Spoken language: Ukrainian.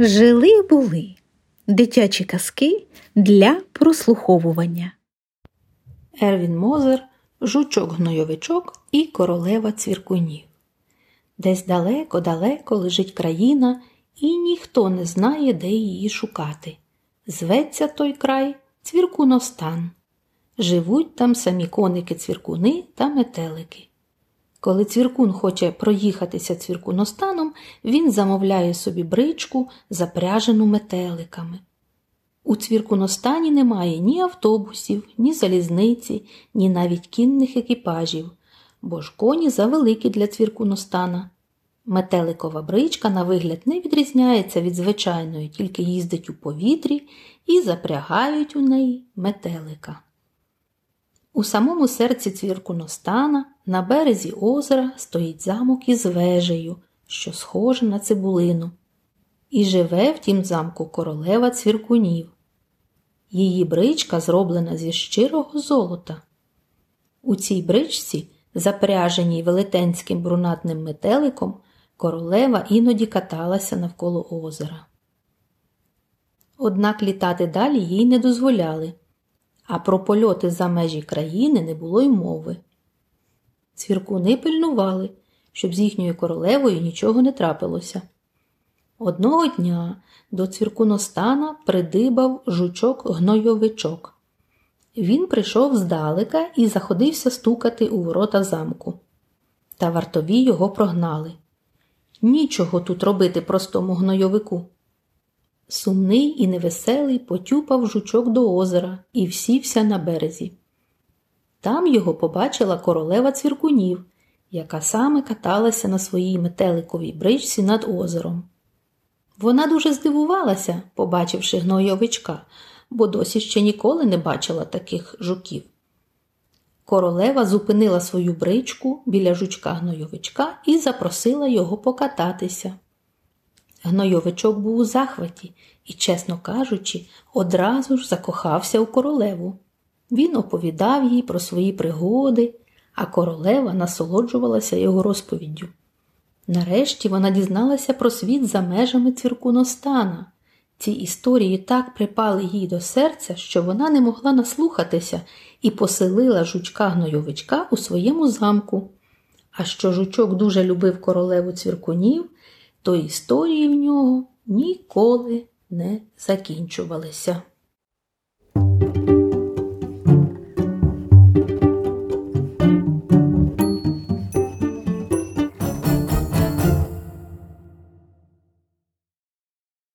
Жили були дитячі казки для прослуховування. Ервін Мозер, жучок-гнойовичок і королева цвіркунів. Десь далеко-далеко лежить країна, і ніхто не знає, де її шукати. Зветься той край цвіркуностан. Живуть там самі коники-цвіркуни та метелики. Коли цвіркун хоче проїхатися цвіркуностаном, він замовляє собі бричку, запряжену метеликами. У цвіркуностані немає ні автобусів, ні залізниці, ні навіть кінних екіпажів, бо ж коні завеликі для цвіркуностана. Метеликова бричка, на вигляд, не відрізняється від звичайної, тільки їздить у повітрі і запрягають у неї метелика. У самому серці цвіркуностана на березі озера стоїть замок із вежею, що схожа на цибулину. І живе в тім замку королева цвіркунів. Її бричка зроблена зі щирого золота. У цій бричці, запряженій велетенським брунатним метеликом, королева іноді каталася навколо озера. Однак літати далі їй не дозволяли, а про польоти за межі країни не було й мови. Цвіркуни пильнували, щоб з їхньою королевою нічого не трапилося. Одного дня до цвіркуностана придибав жучок-гнойовичок. Він прийшов здалека і заходився стукати у ворота замку. Та вартові його прогнали. Нічого тут робити простому гнойовику. Сумний і невеселий потюпав жучок до озера і всівся на березі. Там його побачила королева цвіркунів, яка саме каталася на своїй метеликовій бричці над озером. Вона дуже здивувалася, побачивши гнойовичка, бо досі ще ніколи не бачила таких жуків. Королева зупинила свою бричку біля жучка гнойовичка і запросила його покататися. Гнойовичок був у захваті і, чесно кажучи, одразу ж закохався у королеву. Він оповідав їй про свої пригоди, а королева насолоджувалася його розповіддю. Нарешті вона дізналася про світ за межами цвіркуностана. Ці історії так припали їй до серця, що вона не могла наслухатися і поселила жучка гнойовичка у своєму замку. А що жучок дуже любив королеву цвіркунів, то історії в нього ніколи не закінчувалися.